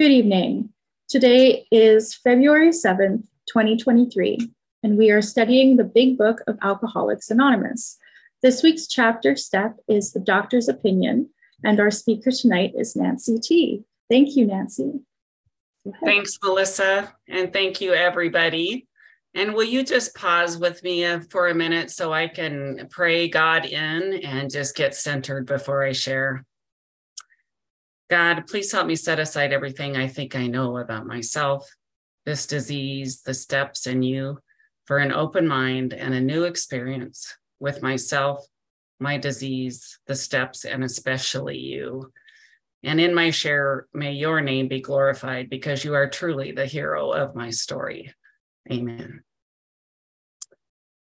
Good evening. Today is February 7th, 2023, and we are studying the Big Book of Alcoholics Anonymous. This week's chapter step is the doctor's opinion, and our speaker tonight is Nancy T. Thank you, Nancy. Thanks, Melissa, and thank you, everybody. And will you just pause with me uh, for a minute so I can pray God in and just get centered before I share? God, please help me set aside everything I think I know about myself, this disease, the steps, and you for an open mind and a new experience with myself, my disease, the steps, and especially you. And in my share, may your name be glorified because you are truly the hero of my story. Amen.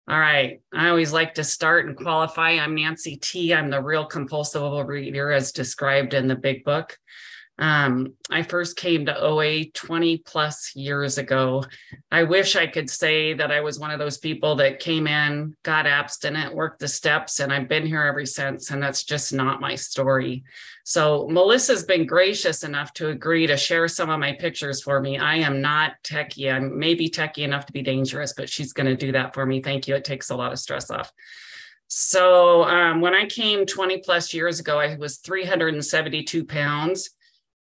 All right. I always like to start and qualify. I'm Nancy T. I'm the real compulsive reader as described in the big book. Um, I first came to OA 20 plus years ago. I wish I could say that I was one of those people that came in, got abstinent, worked the steps, and I've been here ever since. And that's just not my story. So, Melissa's been gracious enough to agree to share some of my pictures for me. I am not techie. I'm maybe techie enough to be dangerous, but she's going to do that for me. Thank you. It takes a lot of stress off. So, um, when I came 20 plus years ago, I was 372 pounds.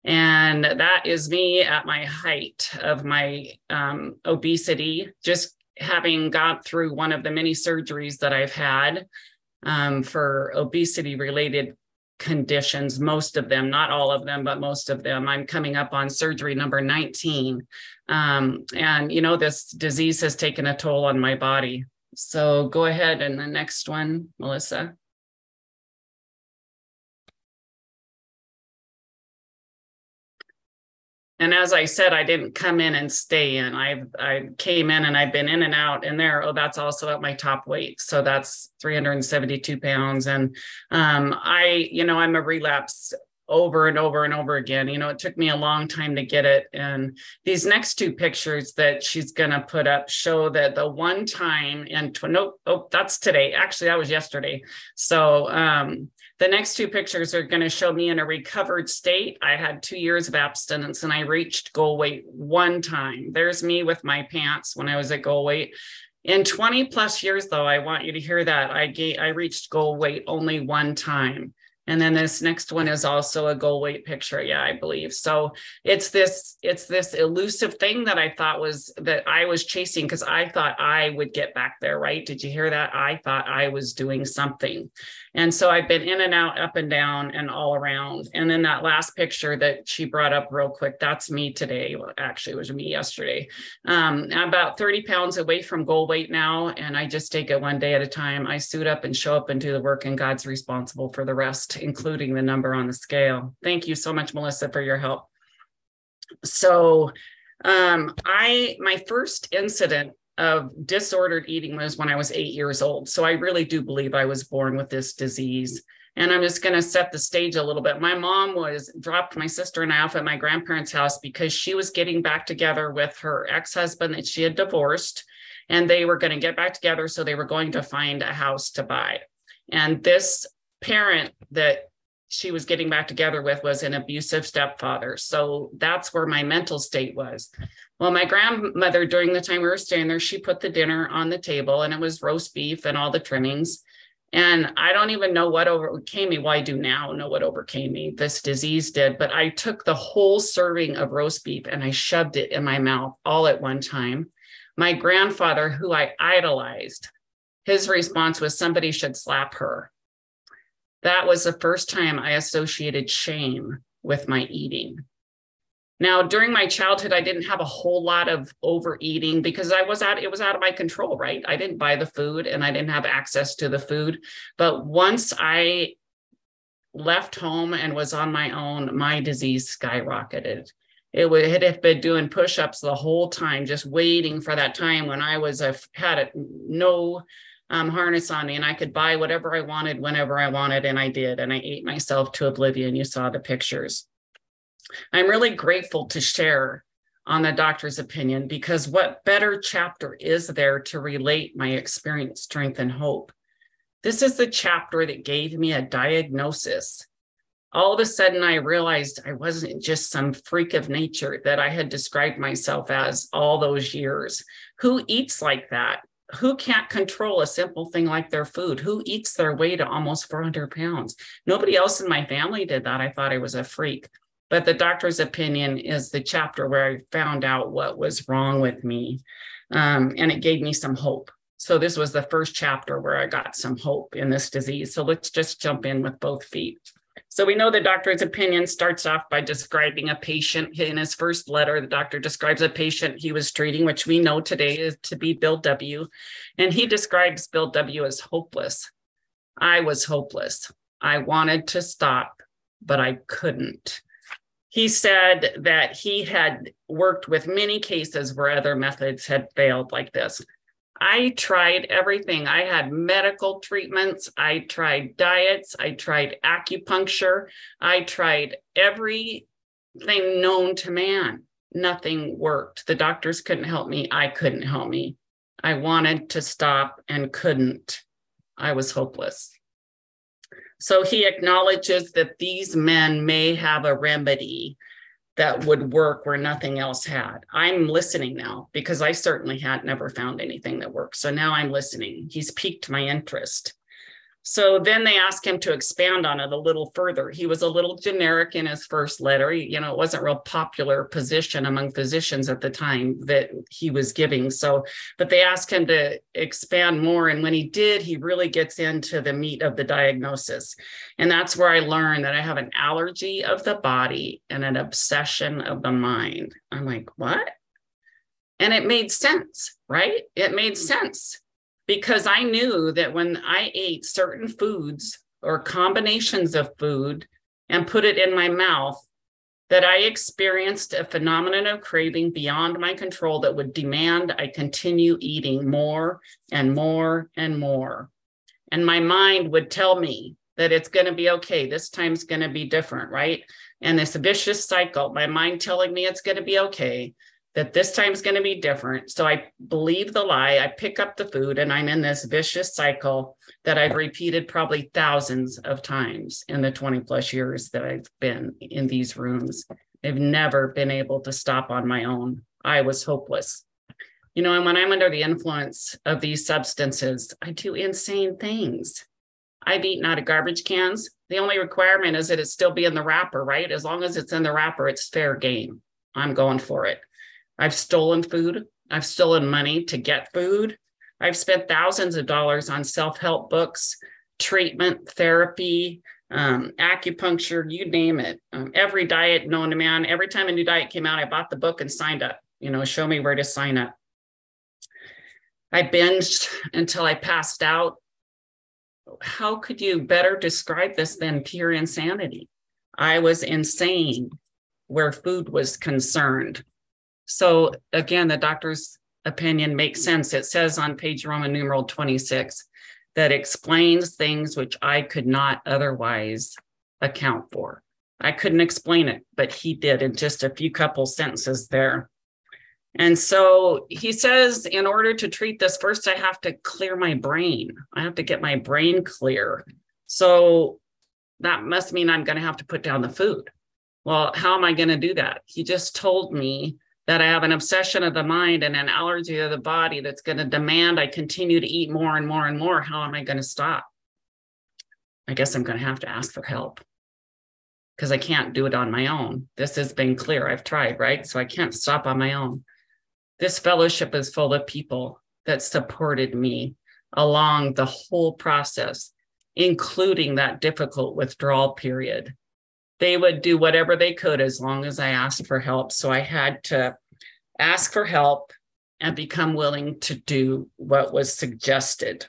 And that is me at my height of my um, obesity, just having got through one of the many surgeries that I've had um, for obesity related conditions, most of them, not all of them, but most of them. I'm coming up on surgery number 19. Um, and, you know, this disease has taken a toll on my body. So go ahead and the next one, Melissa. And as I said, I didn't come in and stay in. I I came in and I've been in and out. And there, oh, that's also at my top weight. So that's 372 pounds. And um, I, you know, I'm a relapse over and over and over again. You know, it took me a long time to get it. And these next two pictures that she's to put up show that the one time and tw- nope, oh, that's today. Actually, that was yesterday. So um, the next two pictures are going to show me in a recovered state. I had two years of abstinence and I reached goal weight one time. There's me with my pants when I was at goal weight. In 20 plus years, though, I want you to hear that I gave, I reached goal weight only one time. And then this next one is also a goal weight picture. Yeah, I believe. So it's this, it's this elusive thing that I thought was that I was chasing because I thought I would get back there, right? Did you hear that? I thought I was doing something. And so I've been in and out, up and down, and all around. And then that last picture that she brought up real quick, that's me today. Well, actually, it was me yesterday. Um, I'm about 30 pounds away from goal weight now, and I just take it one day at a time. I suit up and show up and do the work, and God's responsible for the rest, including the number on the scale. Thank you so much, Melissa, for your help. So, um, I my first incident of disordered eating was when I was eight years old. So I really do believe I was born with this disease. And I'm just going to set the stage a little bit. My mom was dropped my sister and I off at my grandparents' house because she was getting back together with her ex husband that she had divorced. And they were going to get back together. So they were going to find a house to buy. And this parent that she was getting back together with was an abusive stepfather. So that's where my mental state was. Well, my grandmother, during the time we were staying there, she put the dinner on the table and it was roast beef and all the trimmings. And I don't even know what overcame me. Well, I do now know what overcame me. This disease did, but I took the whole serving of roast beef and I shoved it in my mouth all at one time. My grandfather, who I idolized, his response was somebody should slap her. That was the first time I associated shame with my eating. Now, during my childhood, I didn't have a whole lot of overeating because I was out, it was out of my control, right? I didn't buy the food and I didn't have access to the food. But once I left home and was on my own, my disease skyrocketed. It would have been doing push-ups the whole time, just waiting for that time when I was a, had a, no um, harness on me and I could buy whatever I wanted whenever I wanted, and I did. And I ate myself to oblivion. You saw the pictures. I'm really grateful to share on the doctor's opinion because what better chapter is there to relate my experience, strength, and hope? This is the chapter that gave me a diagnosis all of a sudden I realized I wasn't just some freak of nature that I had described myself as all those years. Who eats like that? Who can't control a simple thing like their food? Who eats their way to almost 400 pounds? Nobody else in my family did that. I thought I was a freak. But the doctor's opinion is the chapter where I found out what was wrong with me. Um, and it gave me some hope. So, this was the first chapter where I got some hope in this disease. So, let's just jump in with both feet. So we know the doctor's opinion starts off by describing a patient. In his first letter, the doctor describes a patient he was treating, which we know today is to be Bill W. And he describes Bill W as hopeless. I was hopeless. I wanted to stop, but I couldn't. He said that he had worked with many cases where other methods had failed, like this. I tried everything. I had medical treatments, I tried diets, I tried acupuncture, I tried everything known to man. Nothing worked. The doctors couldn't help me. I couldn't help me. I wanted to stop and couldn't. I was hopeless. So he acknowledges that these men may have a remedy that would work where nothing else had. I'm listening now because I certainly had never found anything that worked. So now I'm listening. He's piqued my interest. So then they asked him to expand on it a little further. He was a little generic in his first letter. You know, it wasn't a real popular position among physicians at the time that he was giving. So, but they asked him to expand more. And when he did, he really gets into the meat of the diagnosis. And that's where I learned that I have an allergy of the body and an obsession of the mind. I'm like, what? And it made sense, right? It made hmm. sense because I knew that when I ate certain foods or combinations of food and put it in my mouth, that I experienced a phenomenon of craving beyond my control that would demand I continue eating more and more and more. And my mind would tell me that it's going to be okay. This time's going to be different, right? And this vicious cycle, my mind telling me it's going to be okay, that this time's going to be different. So I believe the lie. I pick up the food and I'm in this vicious cycle that I've repeated probably thousands of times in the 20 plus years that I've been in these rooms. I've never been able to stop on my own. I was hopeless. You know, and when I'm under the influence of these substances, I do insane things. I've eaten out of garbage cans. The only requirement is that it still be in the wrapper, right? As long as it's in the wrapper, it's fair game. I'm going for it. I've stolen food. I've stolen money to get food. I've spent thousands of dollars on self help books, treatment, therapy, um, acupuncture, you name it. Um, every diet known to man. Every time a new diet came out, I bought the book and signed up. You know, show me where to sign up. I binged until I passed out. How could you better describe this than pure insanity? I was insane where food was concerned. So again, the doctor's opinion makes sense. It says on page Roman numeral 26 that explains things which I could not otherwise account for. I couldn't explain it, but he did in just a few couple sentences there. And so he says, in order to treat this, first I have to clear my brain. I have to get my brain clear. So that must mean I'm going to have to put down the food. Well, how am I going to do that? He just told me that I have an obsession of the mind and an allergy of the body that's going to demand I continue to eat more and more and more, how am I going to stop? I guess I'm going to have to ask for help because I can't do it on my own. This has been clear. I've tried, right? So I can't stop on my own. This fellowship is full of people that supported me along the whole process, including that difficult withdrawal period they would do whatever they could as long as I asked for help. So I had to ask for help and become willing to do what was suggested.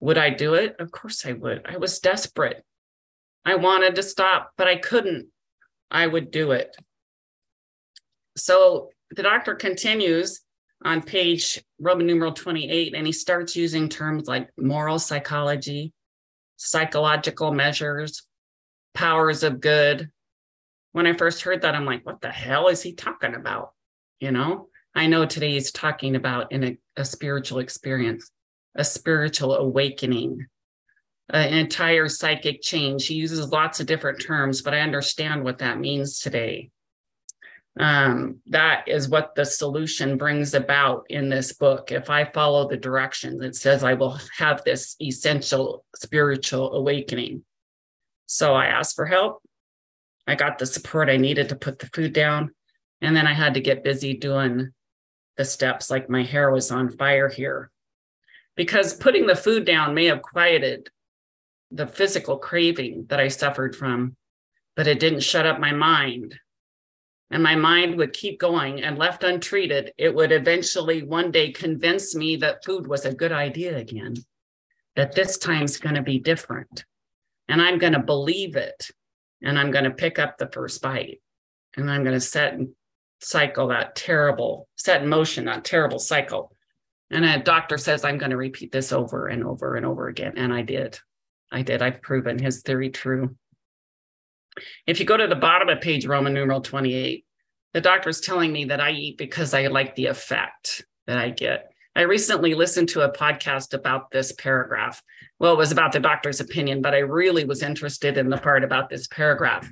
Would I do it? Of course I would. I was desperate. I wanted to stop, but I couldn't. I would do it. So the doctor continues on page Roman numeral 28, and he starts using terms like moral psychology, psychological measures, powers of good. When I first heard that, I'm like, what the hell is he talking about? You know, I know today he's talking about in a, a spiritual experience, a spiritual awakening, an entire psychic change. He uses lots of different terms, but I understand what that means today. Um, that is what the solution brings about in this book. If I follow the directions, it says I will have this essential spiritual awakening. So I asked for help. I got the support I needed to put the food down. And then I had to get busy doing the steps, like my hair was on fire here. Because putting the food down may have quieted the physical craving that I suffered from, but it didn't shut up my mind. And my mind would keep going, and left untreated, it would eventually one day convince me that food was a good idea again, that this time's going to be different. And I'm going to believe it. And I'm going to pick up the first bite. And I'm going to set and cycle that terrible, set in motion that terrible cycle. And a doctor says, I'm going to repeat this over and over and over again. And I did. I did. I've proven his theory true. If you go to the bottom of page Roman numeral 28, the doctor is telling me that I eat because I like the effect that I get. I recently listened to a podcast about this paragraph. Well, it was about the doctor's opinion, but I really was interested in the part about this paragraph.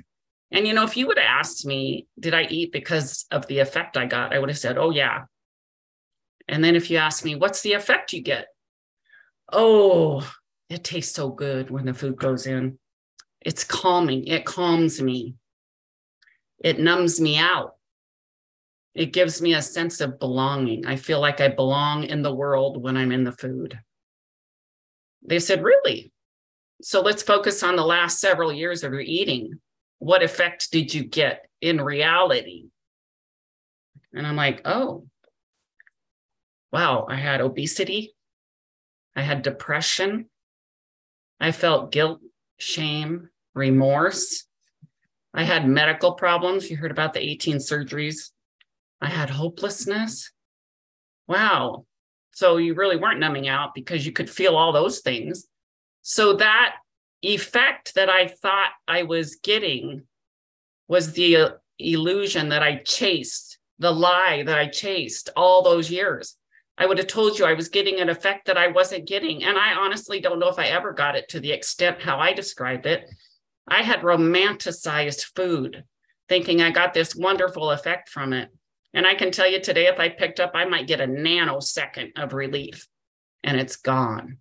And, you know, if you would have asked me, did I eat because of the effect I got? I would have said, oh, yeah. And then if you ask me, what's the effect you get? Oh, it tastes so good when the food goes in. It's calming, it calms me, it numbs me out. It gives me a sense of belonging. I feel like I belong in the world when I'm in the food. They said, Really? So let's focus on the last several years of your eating. What effect did you get in reality? And I'm like, Oh, wow, I had obesity, I had depression, I felt guilt, shame, remorse. I had medical problems. You heard about the 18 surgeries. I had hopelessness. Wow. So you really weren't numbing out because you could feel all those things. So that effect that I thought I was getting was the uh, illusion that I chased, the lie that I chased all those years. I would have told you I was getting an effect that I wasn't getting. And I honestly don't know if I ever got it to the extent how I described it. I had romanticized food, thinking I got this wonderful effect from it. And I can tell you today, if I picked up, I might get a nanosecond of relief and it's gone.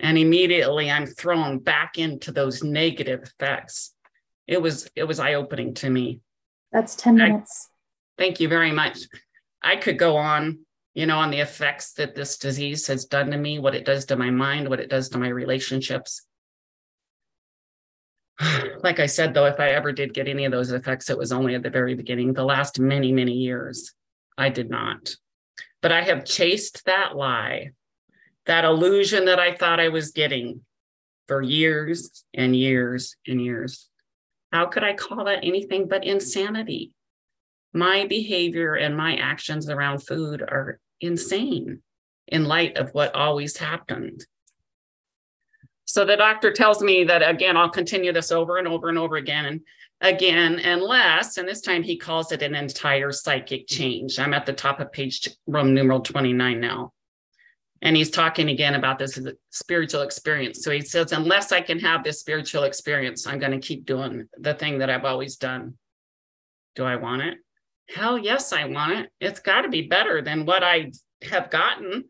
And immediately I'm thrown back into those negative effects. It was it was eye-opening to me. That's 10 minutes. I, thank you very much. I could go on you know, on the effects that this disease has done to me, what it does to my mind, what it does to my relationships. Like I said, though, if I ever did get any of those effects, it was only at the very beginning. The last many, many years, I did not. But I have chased that lie, that illusion that I thought I was getting for years and years and years. How could I call that anything but insanity? My behavior and my actions around food are insane in light of what always happened. So the doctor tells me that again, I'll continue this over and over and over again and again, unless, and this time he calls it an entire psychic change. I'm at the top of page Roman numeral 29 now. And he's talking again about this spiritual experience. So he says, unless I can have this spiritual experience, I'm going to keep doing the thing that I've always done. Do I want it? Hell yes, I want it. It's got to be better than what I have gotten.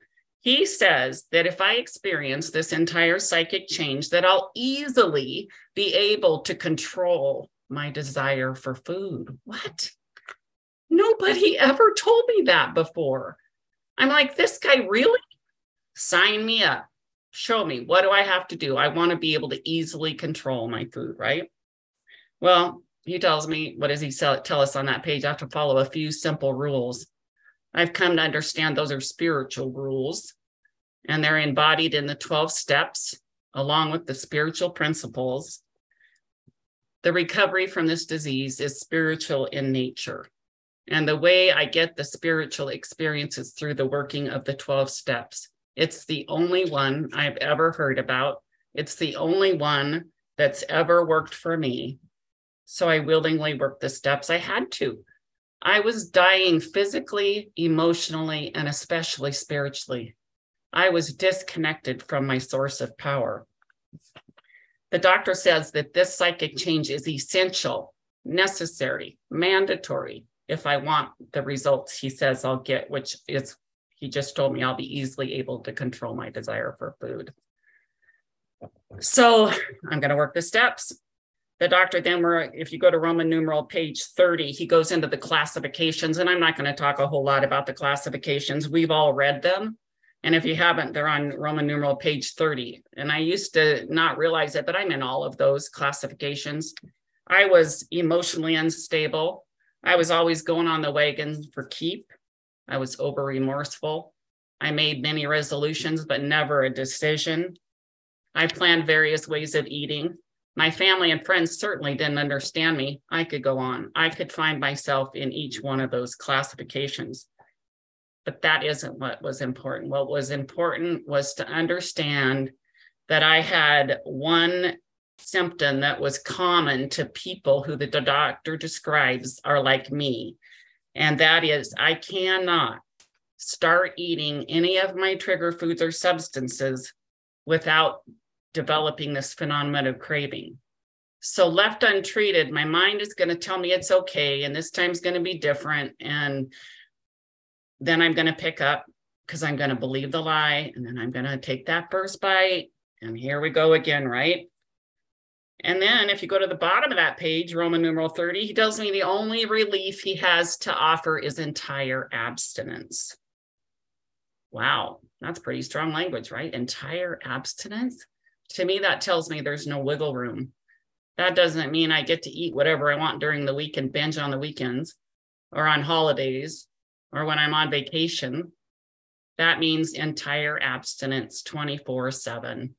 He says that if I experience this entire psychic change, that I'll easily be able to control my desire for food. What? Nobody ever told me that before. I'm like, this guy really? Sign me up. Show me. What do I have to do? I want to be able to easily control my food, right? Well, he tells me, what does he tell us on that page? I have to follow a few simple rules. I've come to understand those are spiritual rules, and they're embodied in the 12 steps, along with the spiritual principles. The recovery from this disease is spiritual in nature. And the way I get the spiritual experience is through the working of the 12 steps. It's the only one I've ever heard about. It's the only one that's ever worked for me. So I willingly worked the steps I had to. I was dying physically, emotionally, and especially spiritually. I was disconnected from my source of power. The doctor says that this psychic change is essential, necessary, mandatory if I want the results he says I'll get, which is, he just told me I'll be easily able to control my desire for food. So I'm going to work the steps. The doctor then, were, if you go to Roman numeral page 30, he goes into the classifications, and I'm not going to talk a whole lot about the classifications. We've all read them. And if you haven't, they're on Roman numeral page 30. And I used to not realize it, but I'm in all of those classifications. I was emotionally unstable. I was always going on the wagon for keep. I was over remorseful. I made many resolutions, but never a decision. I planned various ways of eating. My family and friends certainly didn't understand me. I could go on. I could find myself in each one of those classifications but that isn't what was important. What was important was to understand that I had one symptom that was common to people who the doctor describes are like me. And that is, I cannot start eating any of my trigger foods or substances without developing this phenomenon of craving. So, left untreated, my mind is going to tell me it's okay, and this time's going to be different. And then I'm going to pick up because I'm going to believe the lie. And then I'm going to take that first bite. And here we go again, right? And then if you go to the bottom of that page, Roman numeral 30, he tells me the only relief he has to offer is entire abstinence. Wow, that's pretty strong language, right? Entire abstinence. To me, that tells me there's no wiggle room. That doesn't mean I get to eat whatever I want during the week and binge on the weekends or on holidays or when I'm on vacation, that means entire abstinence 24 7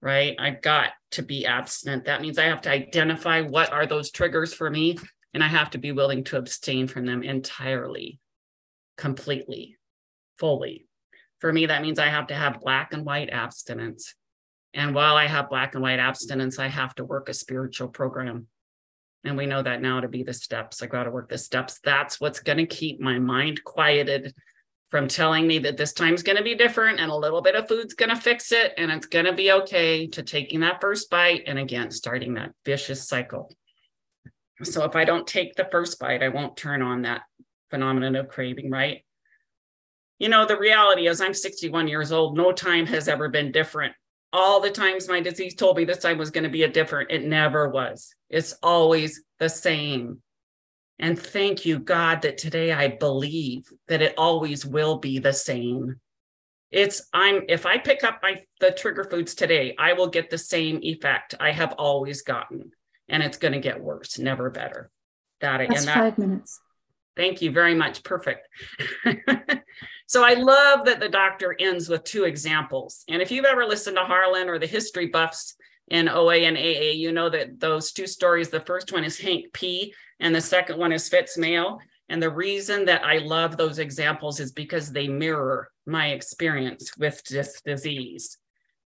right? I've got to be abstinent. That means i have to identify what are those triggers for me and i have to be willing to abstain from them entirely completely fully. For me that means i have to have black and white abstinence. And while i have black and white abstinence i have to work a spiritual program and we know that now to be the steps. I got to work the steps. That's what's going to keep my mind quieted from telling me that this time's going to be different and a little bit of food's going to fix it and it's going to be okay to taking that first bite and again starting that vicious cycle. So if I don't take the first bite, I won't turn on that phenomenon of craving, right? You know, the reality is I'm 61 years old. No time has ever been different all the times my disease told me this time was going to be a different, it never was. It's always the same. And thank you, God, that today I believe that it always will be the same. It's I'm if I pick up my the trigger foods today, I will get the same effect I have always gotten. And it's going to get worse, never better. That That's and that, five minutes. Thank you very much. Perfect. So I love that the doctor ends with two examples. And if you've ever listened to Harlan or the history buffs in OA and AA, you know that those two stories, the first one is Hank P. and the second one is Fitz Mayo. And the reason that I love those examples is because they mirror my experience with this disease.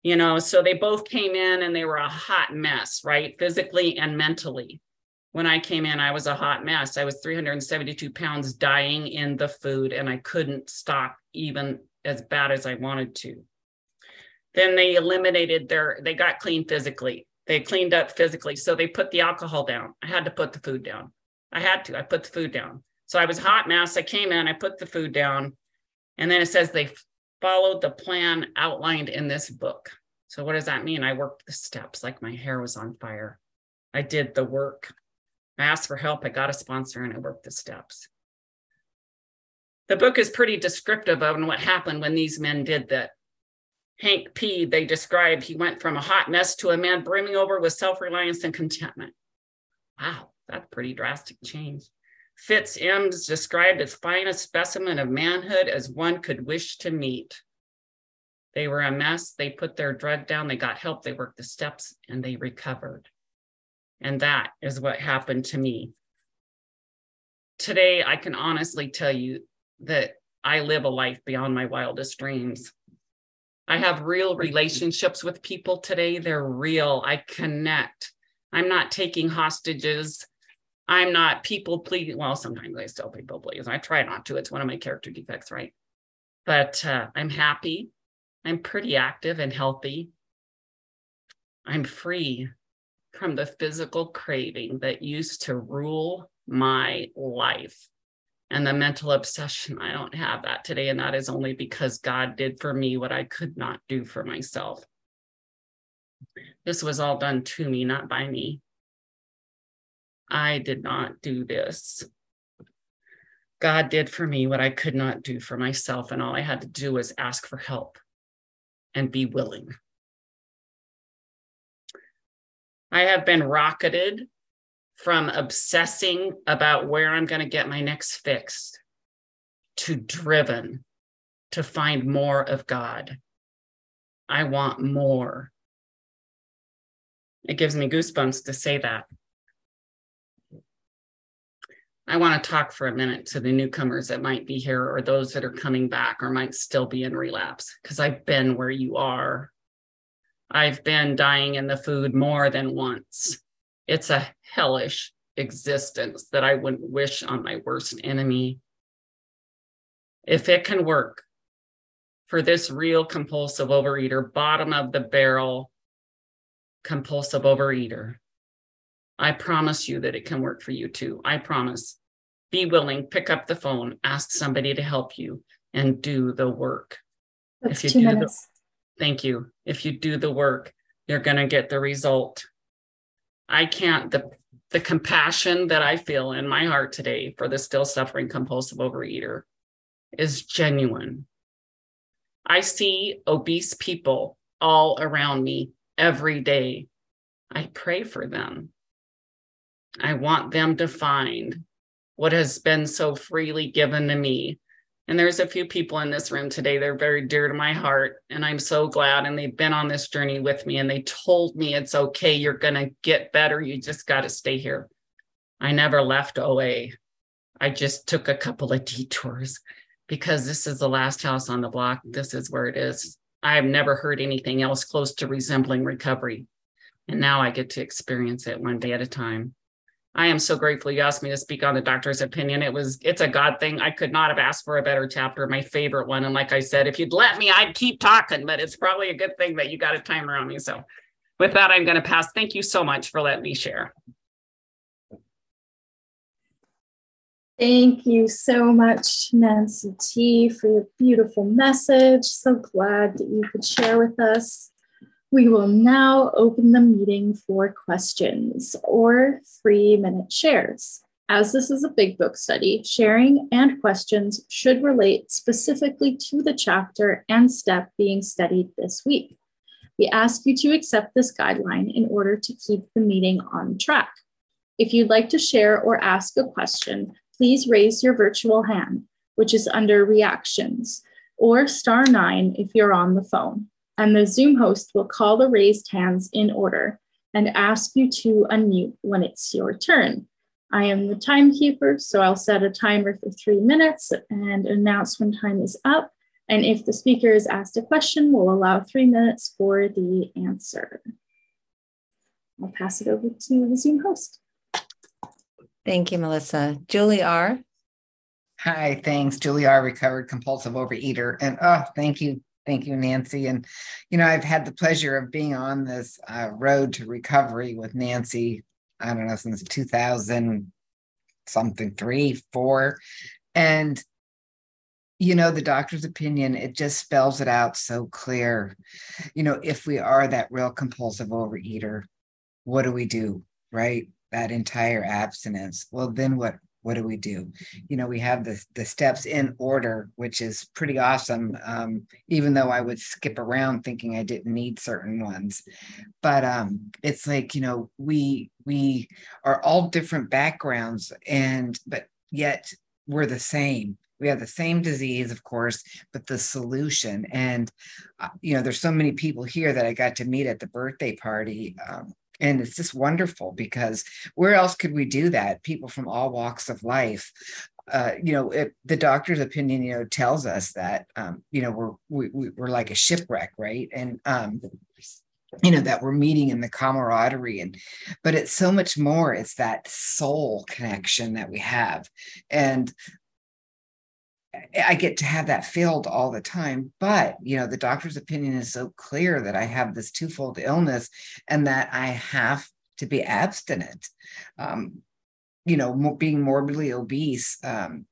You know, so they both came in and they were a hot mess, right? Physically and mentally when I came in, I was a hot mess. I was 372 pounds dying in the food, and I couldn't stop even as bad as I wanted to. Then they eliminated their, they got clean physically. They cleaned up physically. So they put the alcohol down. I had to put the food down. I had to. I put the food down. So I was hot mess. I came in, I put the food down. And then it says they followed the plan outlined in this book. So what does that mean? I worked the steps like my hair was on fire. I did the work. I asked for help, I got a sponsor, and I worked the steps. The book is pretty descriptive of what happened when these men did that. Hank P, they described he went from a hot mess to a man brimming over with self reliance and contentment. Wow, that's pretty drastic change. Fitz M's described as fine a specimen of manhood as one could wish to meet. They were a mess. They put their drug down. They got help. They worked the steps and they recovered. And that is what happened to me. Today, I can honestly tell you that I live a life beyond my wildest dreams. I have real relationships with people today. They're real. I connect. I'm not taking hostages. I'm not people pleasing. Well, sometimes I still people please. I try not to. It's one of my character defects, right? But uh, I'm happy. I'm pretty active and healthy. I'm free from the physical craving that used to rule my life and the mental obsession. I don't have that today. And that is only because God did for me what I could not do for myself. This was all done to me, not by me. I did not do this. God did for me what I could not do for myself. And all I had to do was ask for help and be willing. I have been rocketed from obsessing about where I'm going to get my next fix to driven to find more of God. I want more. It gives me goosebumps to say that. I want to talk for a minute to the newcomers that might be here or those that are coming back or might still be in relapse because I've been where you are. I've been dying in the food more than once. It's a hellish existence that I wouldn't wish on my worst enemy. If it can work for this real compulsive overeater, bottom of the barrel compulsive overeater, I promise you that it can work for you too. I promise. Be willing, pick up the phone, ask somebody to help you, and do the work. That's if you two do minutes. Thank you. If you do the work, you're going to get the result. I can't, the, the compassion that I feel in my heart today for the still suffering compulsive overeater is genuine. I see obese people all around me every day. I pray for them. I want them to find what has been so freely given to me. And there's a few people in this room today, they're very dear to my heart. And I'm so glad. And they've been on this journey with me and they told me it's okay. You're going to get better. You just got to stay here. I never left OA. I just took a couple of detours because this is the last house on the block. This is where it is. I've never heard anything else close to resembling recovery. And now I get to experience it one day at a time. I am so grateful you asked me to speak on the doctor's opinion. It was, it's a God thing. I could not have asked for a better chapter, my favorite one. And like I said, if you'd let me, I'd keep talking, but it's probably a good thing that you got a timer on me. So with that, I'm going to pass. Thank you so much for letting me share. Thank you so much, Nancy T, for your beautiful message. So glad that you could share with us. We will now open the meeting for questions or three minute shares. As this is a big book study, sharing and questions should relate specifically to the chapter and step being studied this week. We ask you to accept this guideline in order to keep the meeting on track. If you'd like to share or ask a question, please raise your virtual hand, which is under reactions, or star nine if you're on the phone and the Zoom host will call the raised hands in order and ask you to unmute when it's your turn. I am the timekeeper, so I'll set a timer for three minutes and announce when time is up. And if the speaker is asked a question, we'll allow three minutes for the answer. I'll pass it over to the Zoom host. Thank you, Melissa. Julie R. Hi, thanks. Julie R., recovered compulsive overeater. And oh, thank you Thank you, Nancy. And, you know, I've had the pleasure of being on this uh, road to recovery with Nancy, I don't know, since 2000 something, three, four. And, you know, the doctor's opinion, it just spells it out so clear. You know, if we are that real compulsive overeater, what do we do? Right? That entire abstinence. Well, then what what do we do? You know, we have the, the steps in order, which is pretty awesome, um, even though I would skip around thinking I didn't need certain ones. But um, it's like, you know, we we are all different backgrounds and but yet we're the same we have the same disease of course but the solution and uh, you know there's so many people here that i got to meet at the birthday party um, and it's just wonderful because where else could we do that? People from all walks of life uh, you know it, the doctor's opinion you know tells us that um, you know we're we, we're like a shipwreck right? And um, you know that we're meeting in the camaraderie and but it's so much more. It's that soul connection that we have. And I get to have that filled all the time. But, you know, the doctor's opinion is so clear that I have this twofold illness and that I have to be abstinent. Um, you know, being morbidly obese um,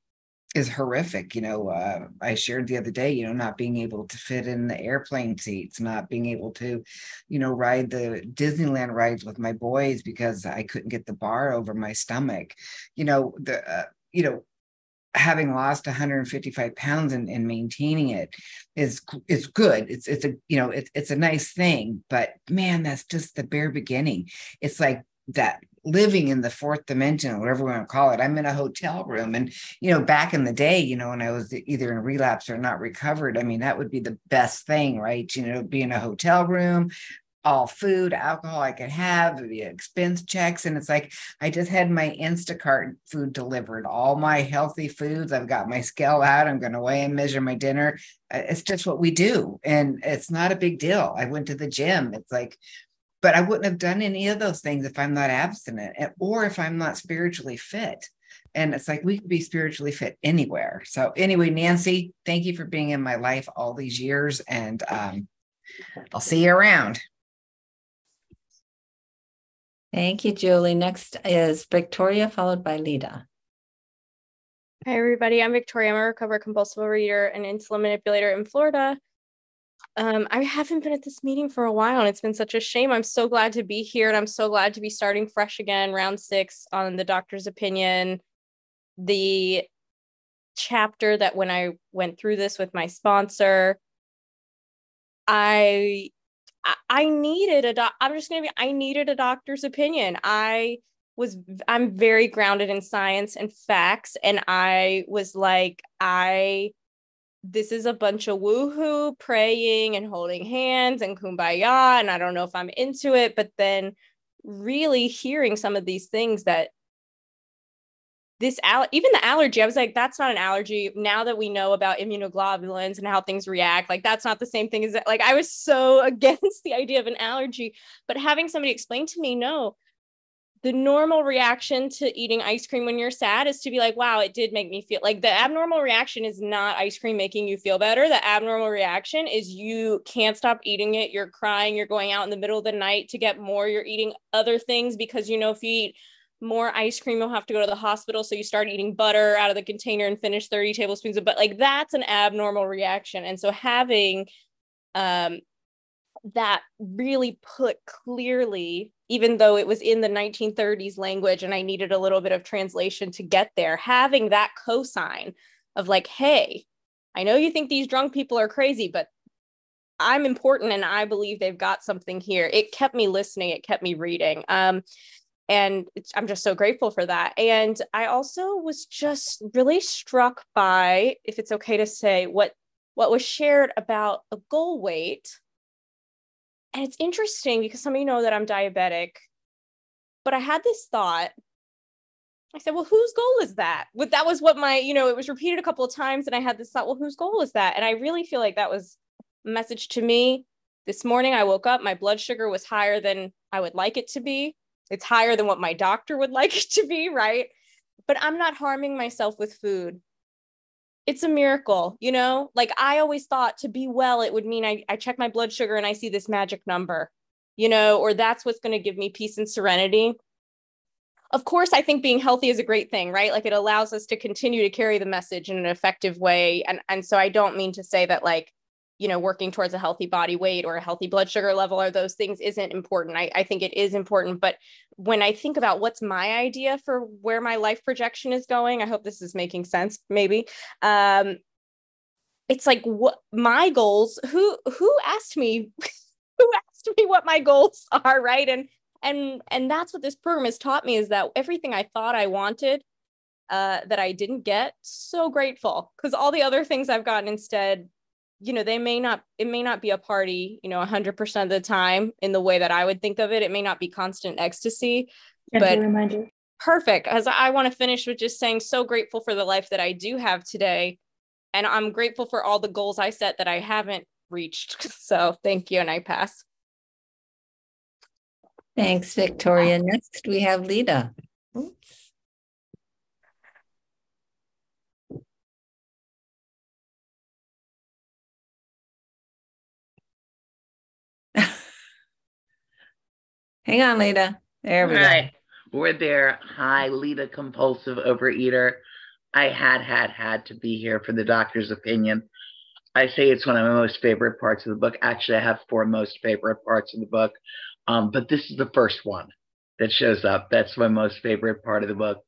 is horrific. You know, uh, I shared the other day, you know, not being able to fit in the airplane seats, not being able to, you know, ride the Disneyland rides with my boys because I couldn't get the bar over my stomach. You know, the, uh, you know, having lost 155 pounds and, and maintaining it is is good. It's it's a you know it, it's a nice thing but man that's just the bare beginning. It's like that living in the fourth dimension whatever we want to call it. I'm in a hotel room and you know back in the day you know when i was either in relapse or not recovered i mean that would be the best thing right? You know be in a hotel room all food, alcohol I could have, the expense checks. And it's like, I just had my Instacart food delivered, all my healthy foods. I've got my scale out. I'm going to weigh and measure my dinner. Uh, it's just what we do. And it's not a big deal. I went to the gym. It's like, but I wouldn't have done any of those things if I'm not abstinent or if I'm not spiritually fit. And it's like we could be spiritually fit anywhere. So, anyway, Nancy, thank you for being in my life all these years. And um, I'll see you around. Thank you, Julie. Next is Victoria, followed by Lida. Hi, everybody. I'm Victoria. I'm a recovered compulsive overeater and insulin manipulator in Florida. Um, I haven't been at this meeting for a while, and it's been such a shame. I'm so glad to be here, and I'm so glad to be starting fresh again, round six on the doctor's opinion. The chapter that when I went through this with my sponsor, I I, needed a doc. I'm just gonna be. I needed a doctor's opinion. I was. I'm very grounded in science and facts, and I was like, I. This is a bunch of woohoo, praying and holding hands and kumbaya, and I don't know if I'm into it. But then, really hearing some of these things that this al- even the allergy i was like that's not an allergy. Now that we know about immunoglobulins and how things react like that's not the same thing as that like i was so against the idea of an allergy. But having somebody explain to me no the normal reaction to eating ice cream when you're sad is to be like wow it did make me feel like the abnormal reaction is not ice cream making you feel better. The abnormal reaction is you can't stop eating it. You're crying. You're going out in the middle of the night to get more. You're eating other things because you know if you eat more ice cream, you'll have to go to the hospital. So you start eating butter out of the container and finish 30 tablespoons of but like that's an abnormal reaction. And so having um that really put clearly, even though it was in the 1930s language and I needed a little bit of translation to get there, having that cosign of like, hey, I know you think these drunk people are crazy, but I'm important and I believe they've got something here. It kept me listening, it kept me reading. Um, and i'm just so grateful for that. And i also was just really struck by if it's okay to say what what was shared about a goal weight. And it's interesting because some of you know that i'm diabetic but i had this thought. I said well whose goal is that? But that was what my you know it was repeated a couple of times and i had this thought well whose goal is that? And i really feel like that was a message to me. This morning i woke up my blood sugar was higher than i would like it to be it's higher than what my doctor would like it to be, right? But I'm not harming myself with food. It's a miracle, you know? Like I always thought to be well, it would mean I, I check my blood sugar and I see this magic number, you know, or that's what's going to give me peace and serenity. Of course, I think being healthy is a great thing, right? Like it allows us to continue to carry the message in an effective way. And, and so I don't mean to say that like you know working towards a healthy body weight or a healthy blood sugar level or those things isn't important. I, I think it is important but when i think about what's my idea for where my life projection is going i hope this is making sense maybe um it's like what my goals who who asked me who asked me what my goals are right? And and and that's what this program has taught me is that everything i thought i wanted uh, that I didn't get, so grateful because all the other things I've gotten instead you know they may not it may not be a party you know 100% of the time in the way that i would think of it it may not be constant ecstasy but reminder. perfect as i want to finish with just saying so grateful for the life that i do have today and i'm grateful for all the goals i set that i haven't reached so thank you and i pass thanks victoria next we have lida Oops. Hang on, Lita. There we All go. right. We're there. Hi, Lita, compulsive overeater. I had, had, had to be here for the doctor's opinion. I say it's one of my most favorite parts of the book. Actually, I have four most favorite parts of the book, um, but this is the first one that shows up. That's my most favorite part of the book.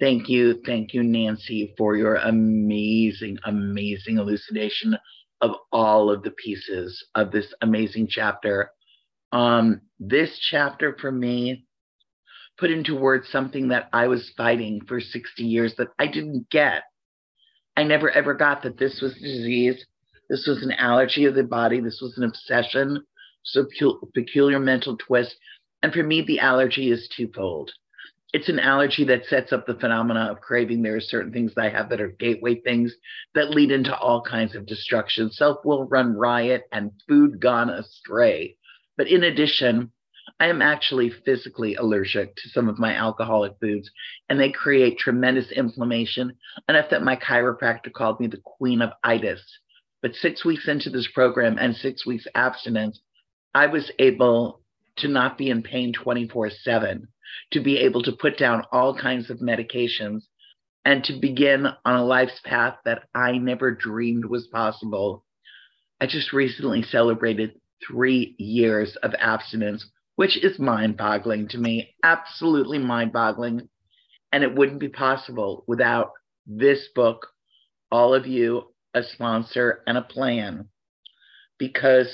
Thank you. Thank you, Nancy, for your amazing, amazing elucidation of all of the pieces of this amazing chapter. Um, this chapter for me put into words something that I was fighting for 60 years that I didn't get. I never ever got that this was a disease. This was an allergy of the body. This was an obsession. So peculiar mental twist. And for me, the allergy is twofold. It's an allergy that sets up the phenomena of craving. There are certain things I have that are gateway things that lead into all kinds of destruction. Self will run riot and food gone astray. But in addition, I am actually physically allergic to some of my alcoholic foods, and they create tremendous inflammation. Enough that my chiropractor called me the queen of itis. But six weeks into this program and six weeks abstinence, I was able to not be in pain 24 7, to be able to put down all kinds of medications, and to begin on a life's path that I never dreamed was possible. I just recently celebrated three years of abstinence which is mind boggling to me, absolutely mind boggling. And it wouldn't be possible without this book, all of you, a sponsor, and a plan. Because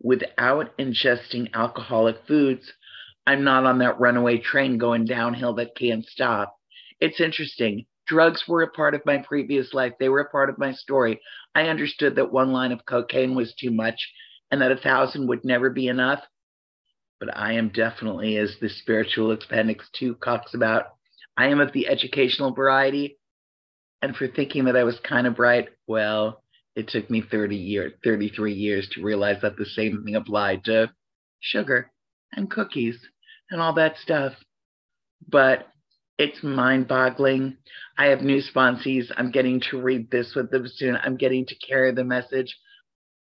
without ingesting alcoholic foods, I'm not on that runaway train going downhill that can't stop. It's interesting. Drugs were a part of my previous life, they were a part of my story. I understood that one line of cocaine was too much and that a thousand would never be enough but I am definitely, as the spiritual appendix two talks about, I am of the educational variety. And for thinking that I was kind of bright, well, it took me 30 years, 33 years to realize that the same thing applied to sugar and cookies and all that stuff. But it's mind boggling. I have new sponsees. I'm getting to read this with them soon. I'm getting to carry the message.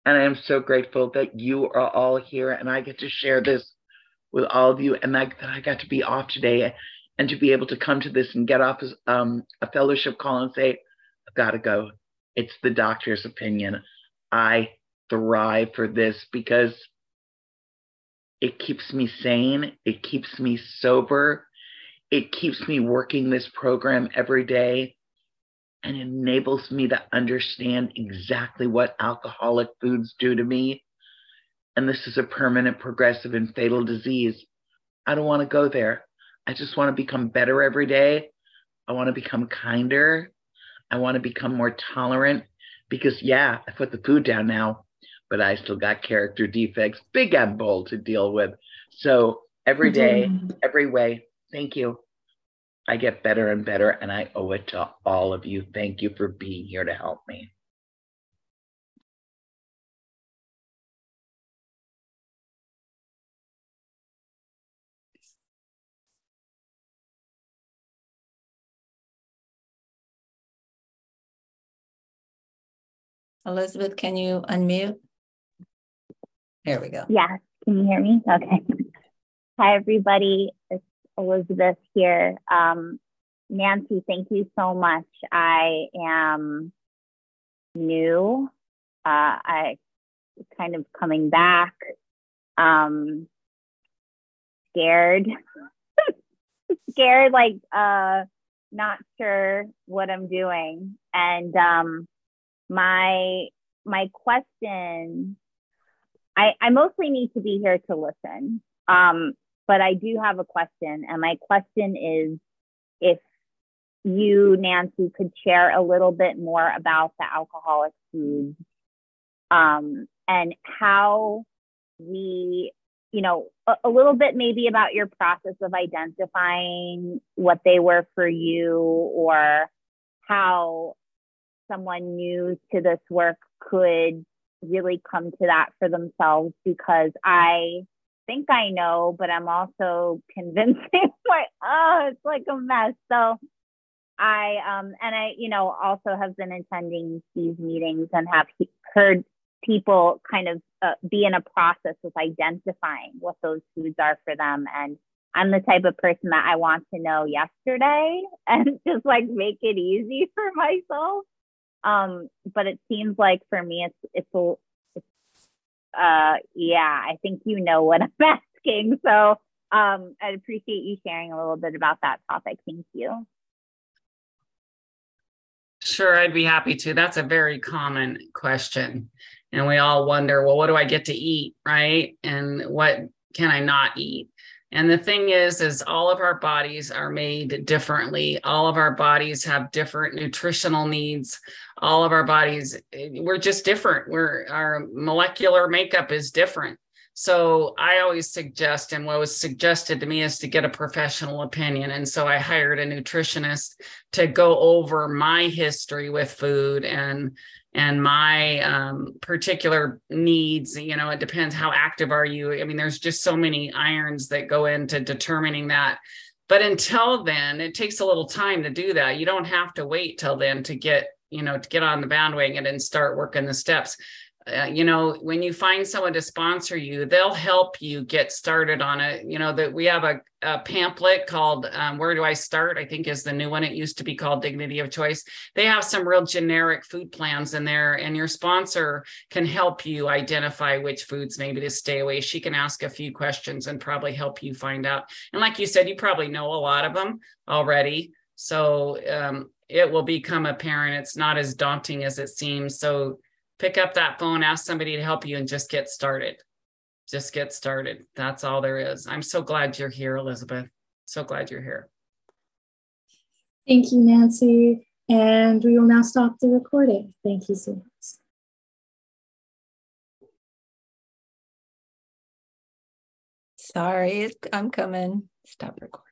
And I am so grateful that you are all here and I get to share this with all of you, and that, that I got to be off today and to be able to come to this and get off um, a fellowship call and say, I've got to go. It's the doctor's opinion. I thrive for this because it keeps me sane, it keeps me sober, it keeps me working this program every day and enables me to understand exactly what alcoholic foods do to me and this is a permanent, progressive, and fatal disease. I don't want to go there. I just want to become better every day. I want to become kinder. I want to become more tolerant because, yeah, I put the food down now, but I still got character defects, big and bold to deal with. So every mm-hmm. day, every way, thank you. I get better and better, and I owe it to all of you. Thank you for being here to help me. Elizabeth, can you unmute? There we go. Yes. Can you hear me? Okay. Hi, everybody. It's Elizabeth here. Um, Nancy, thank you so much. I am new. Uh, I kind of coming back, um, scared, scared, like uh, not sure what I'm doing. And um, my my question I, I mostly need to be here to listen um, but i do have a question and my question is if you nancy could share a little bit more about the alcoholic foods um, and how we you know a, a little bit maybe about your process of identifying what they were for you or how someone new to this work could really come to that for themselves because I think I know, but I'm also convincing like, oh, it's like a mess. So I um and I, you know, also have been attending these meetings and have he- heard people kind of uh, be in a process of identifying what those foods are for them. And I'm the type of person that I want to know yesterday and just like make it easy for myself. Um, but it seems like for me, it's it's a uh yeah, I think you know what I'm asking. So um, I'd appreciate you sharing a little bit about that topic. Thank you. Sure, I'd be happy to. That's a very common question. And we all wonder, well, what do I get to eat? Right. And what can I not eat? And the thing is, is all of our bodies are made differently. All of our bodies have different nutritional needs. All of our bodies, eh, we're just different. We're our molecular makeup is different. So I always suggest, and what was suggested to me is to get a professional opinion. And so I hired a nutritionist to go over my history with food and and my um, particular needs you know it depends how active are you. I mean there's just so many irons that go into determining that. But until then it takes a little time to do that. You don't have to wait till then to get you know to get on the bandwagon and start working the steps uh, you know when you find someone to sponsor you they'll help you get started on it. You know that we have a, a pamphlet called um, where do i start? I think is the new one. It used to be called dignity of choice. They have some real generic food plans in there and your sponsor can help you identify which foods maybe to stay away. She can ask a few questions and probably help you find out. And like you said you probably know a lot of them already. So um, it will become apparent. It's not as daunting as it seems. So pick up that phone, ask somebody to help you, and just get started. Just get started. That's all there is. I'm so glad you're here, Elizabeth. So glad you're here. Thank you, Nancy. And we will now stop the recording. Thank you so much. Sorry, I'm coming. Stop recording.